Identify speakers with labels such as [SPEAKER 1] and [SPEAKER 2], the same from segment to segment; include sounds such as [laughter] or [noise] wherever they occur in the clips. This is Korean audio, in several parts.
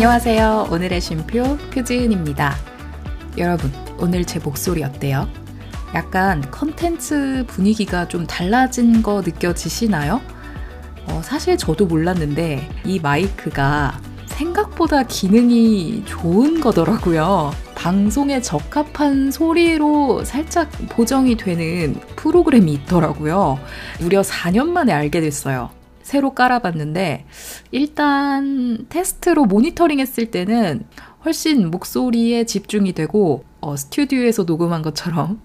[SPEAKER 1] 안녕하세요. 오늘의 쉼표 표지은입니다. 여러분, 오늘 제 목소리 어때요? 약간 컨텐츠 분위기가 좀 달라진 거 느껴지시나요? 어, 사실 저도 몰랐는데 이 마이크가 생각보다 기능이 좋은 거더라고요. 방송에 적합한 소리로 살짝 보정이 되는 프로그램이 있더라고요. 무려 4년 만에 알게 됐어요. 새로 깔아봤는데, 일단 테스트로 모니터링 했을 때는 훨씬 목소리에 집중이 되고, 어, 스튜디오에서 녹음한 것처럼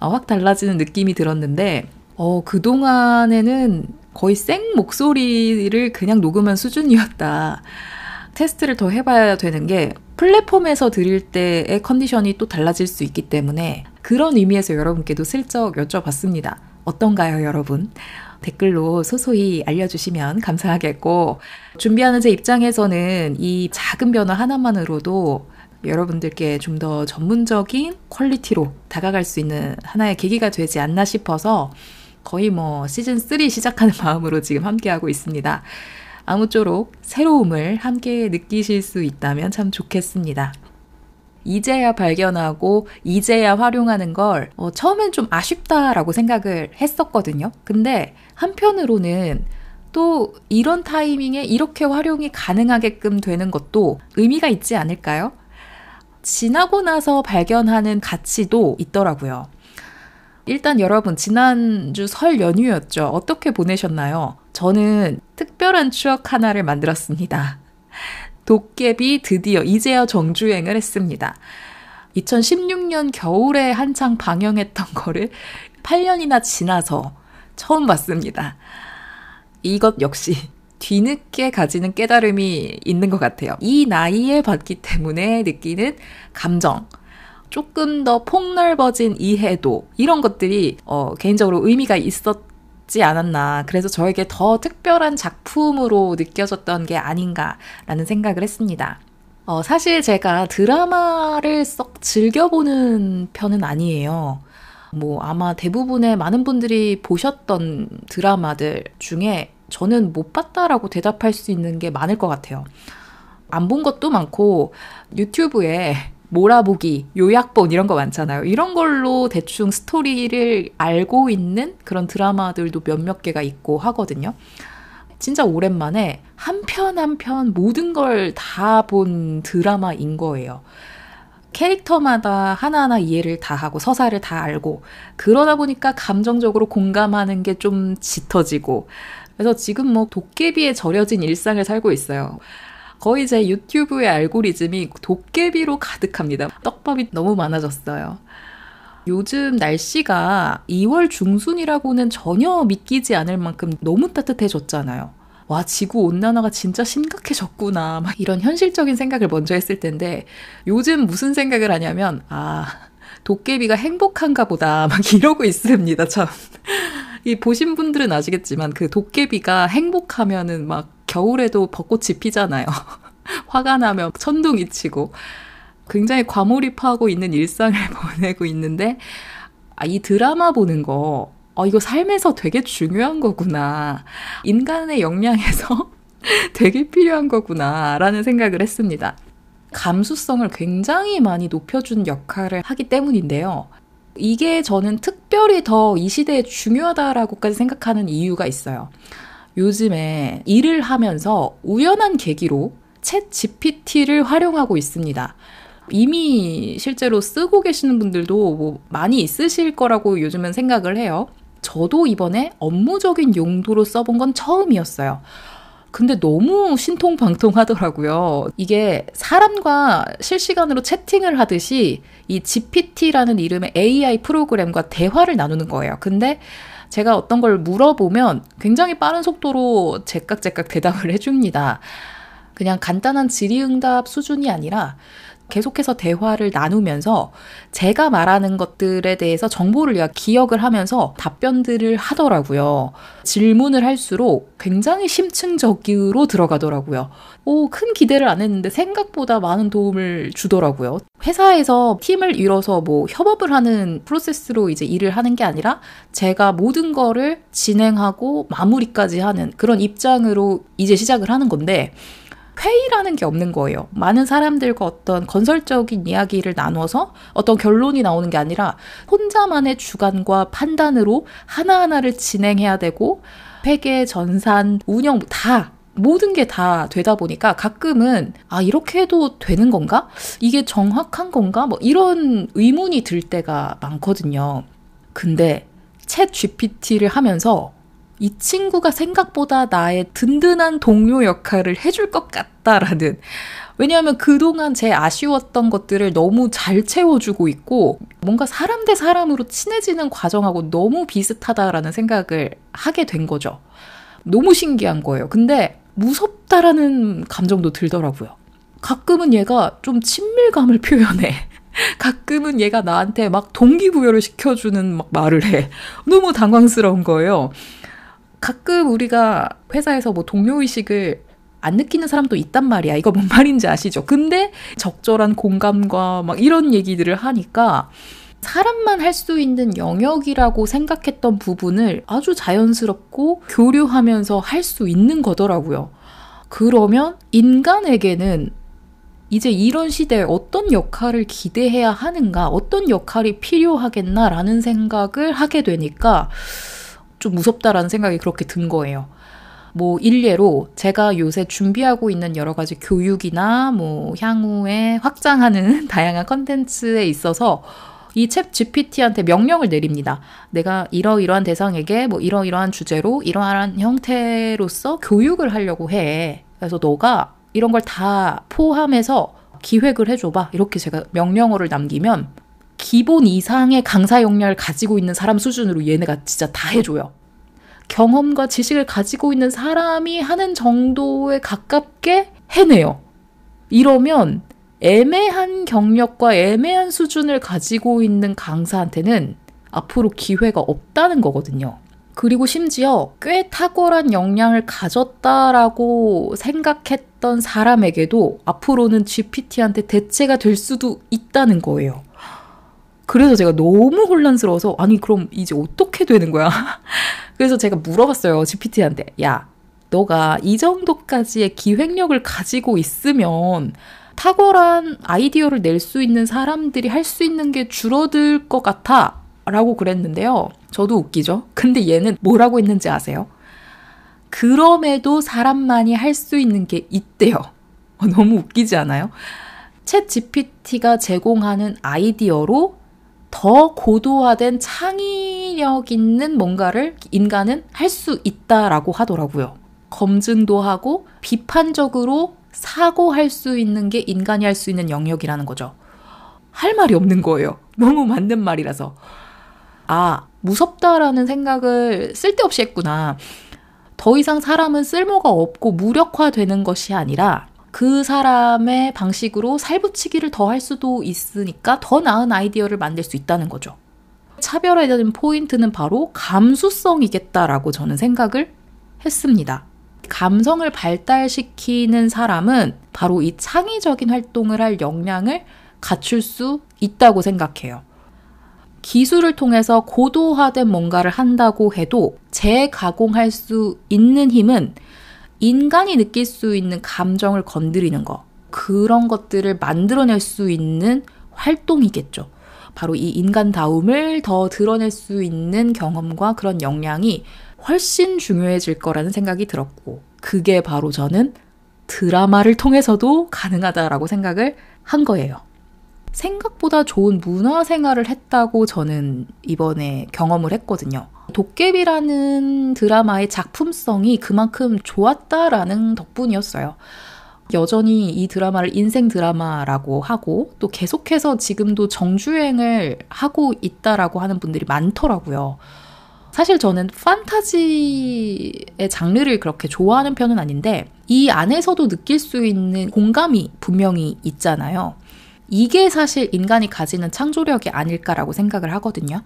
[SPEAKER 1] 어, 확 달라지는 느낌이 들었는데, 어, 그동안에는 거의 생 목소리를 그냥 녹음한 수준이었다. 테스트를 더 해봐야 되는 게 플랫폼에서 들을 때의 컨디션이 또 달라질 수 있기 때문에 그런 의미에서 여러분께도 슬쩍 여쭤봤습니다. 어떤가요, 여러분? 댓글로 소소히 알려주시면 감사하겠고, 준비하는 제 입장에서는 이 작은 변화 하나만으로도 여러분들께 좀 더 전문적인 퀄리티로 다가갈 수 있는 하나의 계기가 되지 않나 싶어서 거의 뭐 시즌 3 시작하는 [laughs] 마음으로 지금 함께하고 있습니다. 아무쪼록 새로움을 함께 느끼실 수 있다면 참 좋겠습니다. 이제야 발견하고 이제야 활용하는 걸 어, 처음엔 좀 아쉽다라고 생각을 했었거든요. 근데 한편으로는 또 이런 타이밍에 이렇게 활용이 가능하게끔 되는 것도 의미가 있지 않을까요? 지나고 나서 발견하는 가치도 있더라고요. 일단 여러분, 지난주 설 연휴였죠. 어떻게 보내셨나요? 저는 특별한 추억 하나를 만들었습니다. 도깨비 드디어 이제야 정주행을 했습니다. 2016년 겨울에 한창 방영했던 거를 8년이나 지나서 처음 봤습니다. 이것 역시 [laughs] 뒤늦게 가지는 깨달음이 있는 것 같아요. 이 나이에 봤기 때문에 느끼는 감정, 조금 더 폭넓어진 이해도, 이런 것들이, 어, 개인적으로 의미가 있었지 않았나. 그래서 저에게 더 특별한 작품으로 느껴졌던 게 아닌가라는 생각을 했습니다. 어, 사실 제가 드라마를 썩 즐겨보는 편은 아니에요. 뭐 아마 대부분의 많은 분들이 보셨던 드라마들 중에 저는 못 봤다라고 대답할 수 있는 게 많을 것 같아요. 안 본 것도 많고 유튜브에 몰아보기, 요약본 이런 거 많잖아요. 이런 걸로 대충 스토리를 알고 있는 그런 드라마들도 몇몇 개가 있고 하거든요. 진짜 오랜만에 한 편 한 편 모든 걸 다 본 드라마인 거예요. 캐릭터마다 하나하나 이해를 다 하고 서사를 다 알고 그러다 보니까 감정적으로 공감하는 게 좀 짙어지고 그래서 지금 뭐 도깨비에 절여진 일상을 살고 있어요. 거의 제 유튜브의 알고리즘이 도깨비로 가득합니다. 떡밥이 너무 많아졌어요. 요즘 날씨가 2월 중순이라고는 전혀 믿기지 않을 만큼 너무 따뜻해졌잖아요. 와, 지구 온난화가 진짜 심각해졌구나. 막 이런 현실적인 생각을 먼저 했을 텐데, 요즘 무슨 생각을 하냐면, 아, 도깨비가 행복한가 보다. 막 이러고 있습니다, 참. 이 보신 분들은 아시겠지만, 그 도깨비가 행복하면은 막 겨울에도 벚꽃이 피잖아요. [laughs] 화가 나면 천둥이 치고 굉장히 과몰입하고 있는 일상을 [laughs] 보내고 있는데 아, 이 드라마 보는 거 어, 이거 삶에서 되게 중요한 거구나. 인간의 역량에서 [laughs] 되게 필요한 거구나. 라는 생각을 했습니다. 감수성을 굉장히 많이 높여준 역할을 하기 때문인데요. 이게 저는 특별히 더 이 시대에 중요하다라고까지 생각하는 이유가 있어요. 요즘에 일을 하면서 우연한 계기로 챗 GPT를 활용하고 있습니다. 이미 실제로 쓰고 계시는 분들도 뭐 많이 있으실 거라고 요즘은 생각을 해요. 저도 이번에 업무적인 용도로 써본 건 처음이었어요. 근데 너무 신통방통하더라고요. 이게 사람과 실시간으로 채팅을 하듯이 이 GPT라는 이름의 AI 프로그램과 대화를 나누는 거예요. 근데 제가 어떤 걸 물어보면 굉장히 빠른 속도로 제깍제깍 대답을 해줍니다. 그냥 간단한 질의응답 수준이 아니라 계속해서 대화를 나누면서 제가 말하는 것들에 대해서 정보를 기억을 하면서 답변들을 하더라고요. 질문을 할수록 굉장히 심층적으로 들어가더라고요. 오, 큰 기대를 안 했는데 생각보다 많은 도움을 주더라고요. 회사에서 팀을 이뤄서 뭐 협업을 하는 프로세스로 이제 일을 하는 게 아니라 제가 모든 거를 진행하고 마무리까지 하는 그런 입장으로 이제 시작을 하는 건데 회의라는 게 없는 거예요. 많은 사람들과 어떤 건설적인 이야기를 나눠서 어떤 결론이 나오는 게 아니라 혼자만의 주관과 판단으로 하나하나를 진행해야 되고 회계, 전산, 운영 다 모든 게 다 되다 보니까 가끔은 아 이렇게 해도 되는 건가? 이게 정확한 건가? 뭐 이런 의문이 들 때가 많거든요. 근데 챗 GPT를 하면서 이 친구가 생각보다 나의 든든한 동료 역할을 해줄 것 같다라는 왜냐하면 그동안 제 아쉬웠던 것들을 너무 잘 채워주고 있고 뭔가 사람 대 사람으로 친해지는 과정하고 너무 비슷하다라는 생각을 하게 된 거죠. 너무 신기한 거예요. 근데 무섭다라는 감정도 들더라고요. 가끔은 얘가 좀 친밀감을 [laughs] 표현해. 가끔은 얘가 나한테 막 동기부여를 시켜주는 막 말을 해. 너무 당황스러운 거예요. 가끔 우리가 회사에서 뭐 동료의식을 안 느끼는 사람도 있단 말이야. 이거 뭔 말인지 아시죠? 근데 적절한 공감과 막 이런 얘기들을 하니까 사람만 할 수 있는 영역이라고 생각했던 부분을 아주 자연스럽고 교류하면서 할 수 있는 거더라고요. 그러면 인간에게는 이제 이런 시대에 어떤 역할을 기대해야 하는가, 어떤 역할이 필요하겠나라는 생각을 하게 되니까 좀 무섭다라는 생각이 그렇게 든 거예요. 뭐 일례로 제가 요새 준비하고 있는 여러 가지 교육이나 뭐 향후에 확장하는 [laughs] 다양한 컨텐츠에 있어서 이챗 GPT한테 명령을 내립니다. 내가 이러이러한 대상에게 뭐 이러이러한 주제로 이러한 형태로서 교육을 하려고 해. 그래서 너가 이런 걸 다 포함해서 기획을 해줘봐. 이렇게 제가 명령어를 남기면 기본 이상의 강사 역량을 가지고 있는 사람 수준으로 얘네가 진짜 다 해줘요. 경험과 지식을 가지고 있는 사람이 하는 정도에 가깝게 해내요. 이러면 애매한 경력과 애매한 수준을 가지고 있는 강사한테는 앞으로 기회가 없다는 거거든요. 그리고 심지어 꽤 탁월한 역량을 가졌다라고 생각했던 사람에게도 앞으로는 GPT한테 대체가 될 수도 있다는 거예요. 그래서 제가 너무 혼란스러워서 아니 그럼 이제 어떻게 되는 거야? [laughs] 그래서 제가 물어봤어요 GPT한테 야 너가 이 정도까지의 기획력을 가지고 있으면 탁월한 아이디어를 낼 수 있는 사람들이 할 수 있는 게 줄어들 것 같아 라고 그랬는데요 저도 웃기죠 근데 얘는 뭐라고 했는지 아세요? 그럼에도 사람만이 할 수 있는 게 있대요 [laughs] 너무 웃기지 않아요? 챗 GPT가 제공하는 아이디어로 더 고도화된 창의력 있는 뭔가를 인간은 할 수 있다라고 하더라고요. 검증도 하고 비판적으로 사고할 수 있는 게 인간이 할 수 있는 영역이라는 거죠. 할 말이 없는 거예요. [laughs] 너무 맞는 말이라서. 아, 무섭다라는 생각을 쓸데없이 했구나. 더 이상 사람은 쓸모가 없고 무력화되는 것이 아니라 그 사람의 방식으로 살붙이기를 더 할 수도 있으니까 더 나은 아이디어를 만들 수 있다는 거죠. 차별화되는 포인트는 바로 감수성이겠다라고 저는 생각을 했습니다. 감성을 발달시키는 사람은 바로 이 창의적인 활동을 할 역량을 갖출 수 있다고 생각해요. 기술을 통해서 고도화된 뭔가를 한다고 해도 재가공할 수 있는 힘은 인간이 느낄 수 있는 감정을 건드리는 거, 그런 것들을 만들어낼 수 있는 활동이겠죠. 바로 이 인간다움을 더 드러낼 수 있는 경험과 그런 역량이 훨씬 중요해질 거라는 생각이 들었고, 그게 바로 저는 드라마를 통해서도 가능하다라고 생각을 한 거예요. 생각보다 좋은 문화 생활을 했다고 저는 이번에 경험을 했거든요. 도깨비라는 드라마의 작품성이 그만큼 좋았다라는 덕분이었어요. 여전히 이 드라마를 인생 드라마라고 하고 또 계속해서 지금도 정주행을 하고 있다라고 하는 분들이 많더라고요. 사실 저는 판타지의 장르를 그렇게 좋아하는 편은 아닌데 이 안에서도 느낄 수 있는 공감이 분명히 있잖아요. 이게 사실 인간이 가지는 창조력이 아닐까라고 생각을 하거든요.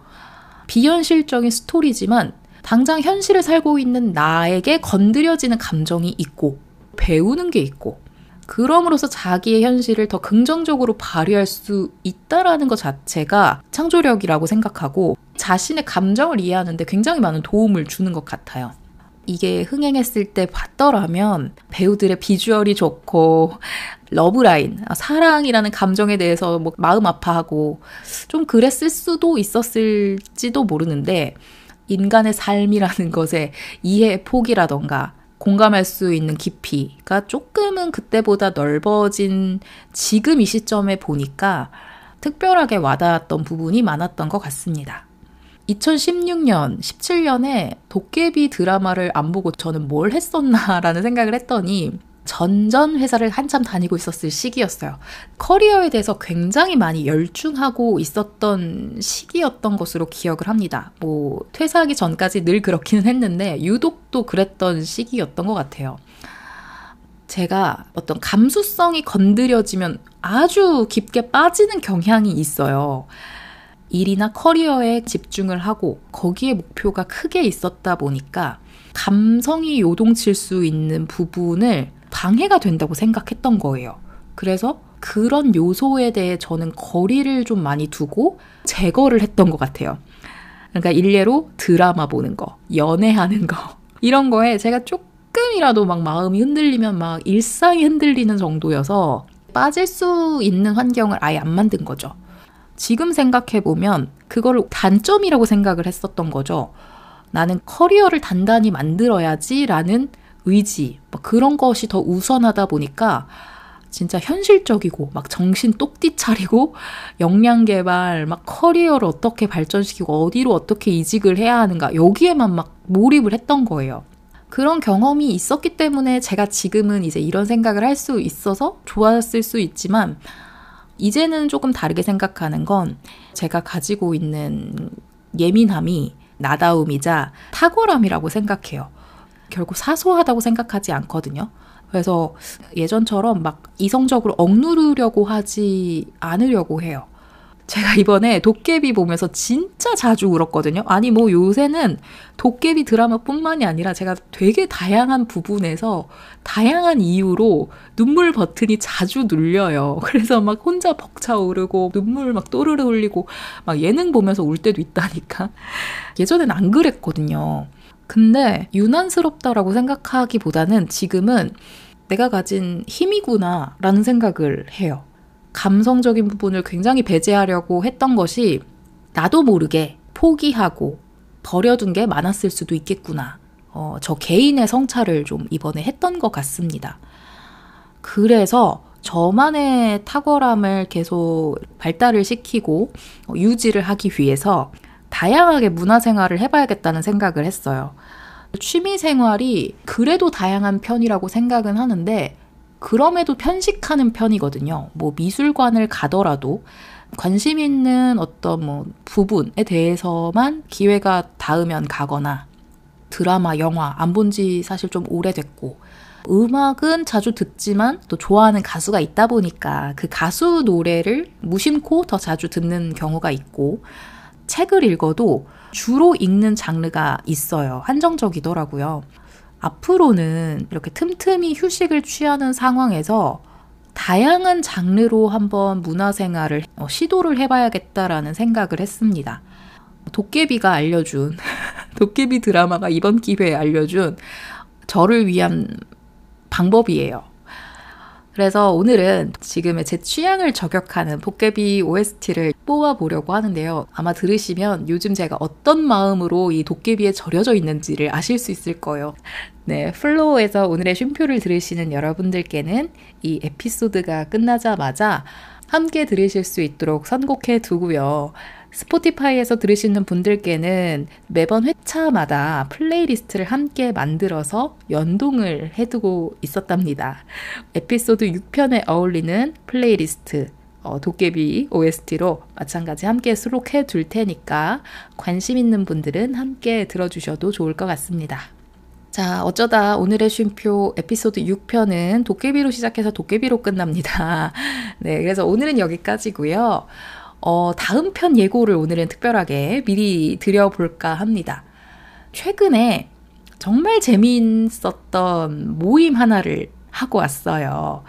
[SPEAKER 1] 비현실적인 스토리지만 당장 현실을 살고 있는 나에게 건드려지는 감정이 있고 배우는 게 있고 그럼으로써 자기의 현실을 더 긍정적으로 발휘할 수 있다라는 것 자체가 창조력이라고 생각하고 자신의 감정을 이해하는데 굉장히 많은 도움을 주는 것 같아요. 이게 흥행했을 때 봤더라면 배우들의 비주얼이 좋고 러브라인, 사랑이라는 감정에 대해서 뭐 마음 아파하고 좀 그랬을 수도 있었을지도 모르는데 인간의 삶이라는 [laughs] 것에 이해 폭이라던가 공감할 수 있는 깊이가 조금은 그때보다 넓어진 지금 이 시점에 보니까 특별하게 와닿았던 부분이 많았던 것 같습니다. 2016년, 17년에 도깨비 드라마를 안 보고 저는 뭘 했었나라는 생각을 했더니 전전 회사를 한참 다니고 있었을 시기였어요. 커리어에 대해서 굉장히 많이 열중하고 있었던 시기였던 것으로 기억을 합니다. 뭐, 퇴사하기 전까지 늘 그렇기는 했는데, 유독 또 그랬던 시기였던 것 같아요. 제가 어떤 감수성이 건드려지면 아주 깊게 빠지는 경향이 있어요. 일이나 커리어에 집중을 하고 거기에 목표가 크게 있었다 보니까 감성이 요동칠 수 있는 부분을 방해가 된다고 생각했던 거예요. 그래서 그런 요소에 대해 저는 거리를 좀 많이 두고 제거를 했던 것 같아요. 그러니까 일례로 드라마 보는 거, 연애하는 거, [laughs] 이런 거에 제가 조금이라도 막 마음이 흔들리면 막 일상이 흔들리는 정도여서 빠질 수 있는 환경을 아예 안 만든 거죠. 지금 생각해보면 그걸 단점이라고 생각을 했었던 거죠. 나는 커리어를 단단히 만들어야지라는 의지, 뭐 그런 것이 더 우선하다 보니까 진짜 현실적이고 막 정신 똑띠 차리고 역량 개발, 막 커리어를 어떻게 발전시키고 어디로 어떻게 이직을 해야 하는가 여기에만 막 몰입을 했던 거예요. 그런 경험이 있었기 때문에 제가 지금은 이제 이런 생각을 할 수 있어서 좋았을 수 있지만 이제는 조금 다르게 생각하는 건 제가 가지고 있는 예민함이 나다움이자 탁월함이라고 생각해요. 결국 사소하다고 생각하지 않거든요. 그래서 예전처럼 막 이성적으로 억누르려고 하지 않으려고 해요. 제가 이번에 도깨비 보면서 진짜 자주 울었거든요. 아니, 뭐 요새는 도깨비 드라마뿐만이 아니라 제가 되게 다양한 부분에서 다양한 이유로 눈물 버튼이 자주 눌려요. [laughs] 그래서 막 혼자 벅차오르고 눈물 막 또르르 흘리고 막 예능 보면서 울 때도 있다니까. 예전엔 안 그랬거든요. 근데 유난스럽다라고 생각하기보다는 지금은 내가 가진 힘이구나 라는 생각을 해요. 감성적인 부분을 굉장히 배제하려고 했던 것이 나도 모르게 포기하고 버려둔 게 많았을 수도 있겠구나. 어, 저 개인의 성찰을 좀 이번에 했던 것 같습니다. 그래서 저만의 탁월함을 계속 발달을 시키고 어, 유지를 하기 위해서 다양하게 문화생활을 해봐야겠다는 생각을 했어요. 취미 생활이 그래도 다양한 편이라고 생각은 하는데, 그럼에도 편식하는 편이거든요. 뭐 미술관을 가더라도 관심 있는 어떤 뭐 부분에 대해서만 기회가 닿으면 가거나 드라마, 영화 안 본 지 사실 좀 오래됐고 음악은 자주 듣지만 또 좋아하는 가수가 있다 보니까 그 가수 노래를 무심코 더 자주 듣는 경우가 있고 책을 읽어도 주로 읽는 장르가 있어요. 한정적이더라고요. 앞으로는 이렇게 틈틈이 휴식을 취하는 상황에서 다양한 장르로 한번 문화생활을 어, 시도를 해봐야겠다라는 생각을 했습니다. 도깨비가 알려준, [laughs] 도깨비 드라마가 이번 기회에 알려준 저를 위한 방법이에요. 그래서 오늘은 지금의 제 취향을 저격하는 도깨비 OST를 뽑아보려고 하는데요. 아마 들으시면 요즘 제가 어떤 마음으로 이 도깨비에 절여져 있는지를 아실 수 있을 거예요. 네, FLO에서 오늘의 쉼표를 들으시는 여러분들께는 이 에피소드가 끝나자마자 함께 들으실 수 있도록 선곡해 두고요. Spotify에서 들으시는 분들께는 매번 회차마다 플레이리스트를 함께 만들어서 연동을 해두고 있었답니다. 에피소드 6편에 어울리는 플레이리스트, 어, 도깨비 OST로 마찬가지 함께 수록해 둘 테니까 관심 있는 분들은 함께 들어주셔도 좋을 것 같습니다. 자, 어쩌다 오늘의 쉼표 에피소드 6편은 도깨비로 시작해서 도깨비로 끝납니다. [laughs] 네, 그래서 오늘은 여기까지고요. 어, 다음 편 예고를 오늘은 특별하게 미리 드려볼까 합니다. 최근에 정말 재미있었던 모임 하나를 하고 왔어요.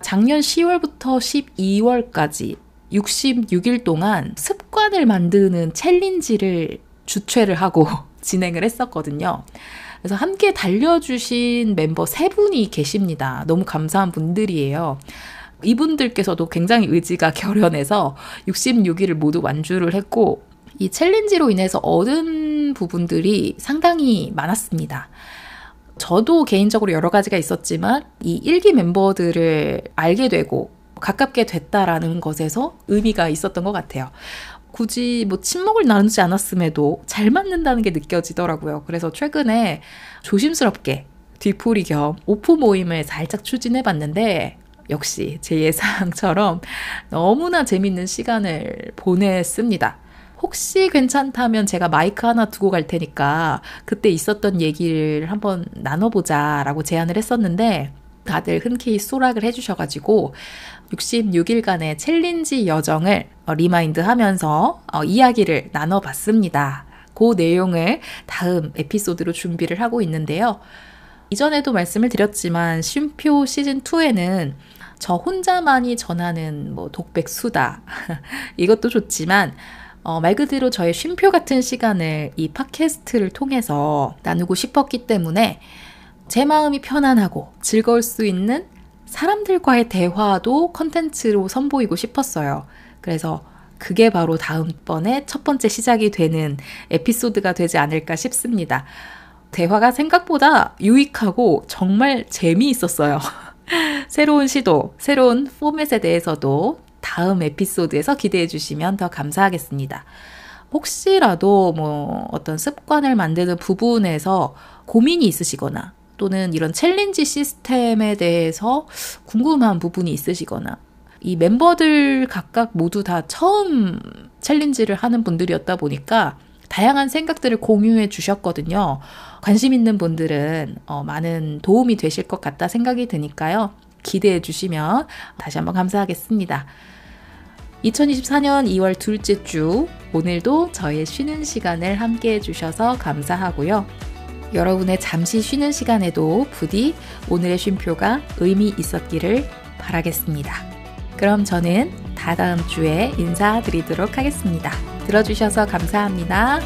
[SPEAKER 1] 작년 10월부터 12월까지 66일 동안 습관을 만드는 챌린지를 주최를 하고 [laughs] 진행을 했었거든요. 그래서 함께 달려주신 멤버 세 분이 계십니다. 너무 감사한 분들이에요. 이분들께서도 굉장히 의지가 결연해서 66일을 모두 완주를 했고, 이 챌린지로 인해서 얻은 부분들이 상당히 많았습니다. 저도 개인적으로 여러 가지가 있었지만 이 일기 멤버들을 알게 되고 가깝게 됐다라는 것에서 의미가 있었던 것 같아요. 굳이 뭐 친목을 나누지 않았음에도 잘 맞는다는 게 느껴지더라고요. 그래서 최근에 조심스럽게 뒤풀이 겸 오프 모임을 살짝 추진해 봤는데 역시 제 예상처럼 너무나 재밌는 시간을 보냈습니다. 혹시 괜찮다면 제가 마이크 하나 두고 갈 테니까 그때 있었던 얘기를 한번 나눠보자 라고 제안을 했었는데 다들 흔쾌히 수락을 해주셔가지고 66일간의 챌린지 여정을 어, remind 하면서 어, 이야기를 나눠봤습니다. 그 내용을 다음 에피소드로 준비를 하고 있는데요. 이전에도 말씀을 드렸지만 쉼표 시즌2에는 저 혼자만이 전하는 뭐 독백 수다 [laughs] 이것도 좋지만 어, 말 그대로 저의 쉼표 같은 시간을 이 팟캐스트를 통해서 나누고 싶었기 때문에 제 마음이 편안하고 즐거울 수 있는 사람들과의 대화도 컨텐츠로 선보이고 싶었어요. 그래서 그게 바로 다음번에 첫 번째 시작이 되는 에피소드가 되지 않을까 싶습니다. 대화가 생각보다 유익하고 정말 재미있었어요. [laughs] 새로운 시도, 새로운 포맷에 대해서도 다음 에피소드에서 기대해 주시면 더 감사하겠습니다. 혹시라도 뭐 어떤 습관을 만드는 부분에서 고민이 있으시거나 또는 이런 챌린지 시스템에 대해서 궁금한 부분이 있으시거나 이 멤버들 각각 모두 다 처음 챌린지를 하는 분들이었다 보니까 다양한 생각들을 공유해 주셨거든요. 관심 있는 분들은 어, 많은 도움이 되실 것 같다 생각이 드니까요. 기대해 주시면 다시 한번 감사하겠습니다. 2024년 2월 둘째 주 오늘도 저의 쉬는 시간을 함께 해주셔서 감사하고요. 여러분의 잠시 쉬는 시간에도 부디 오늘의 쉼표가 의미 있었기를 바라겠습니다. 그럼 저는 다다음 주에 인사드리도록 하겠습니다. 들어주셔서 감사합니다.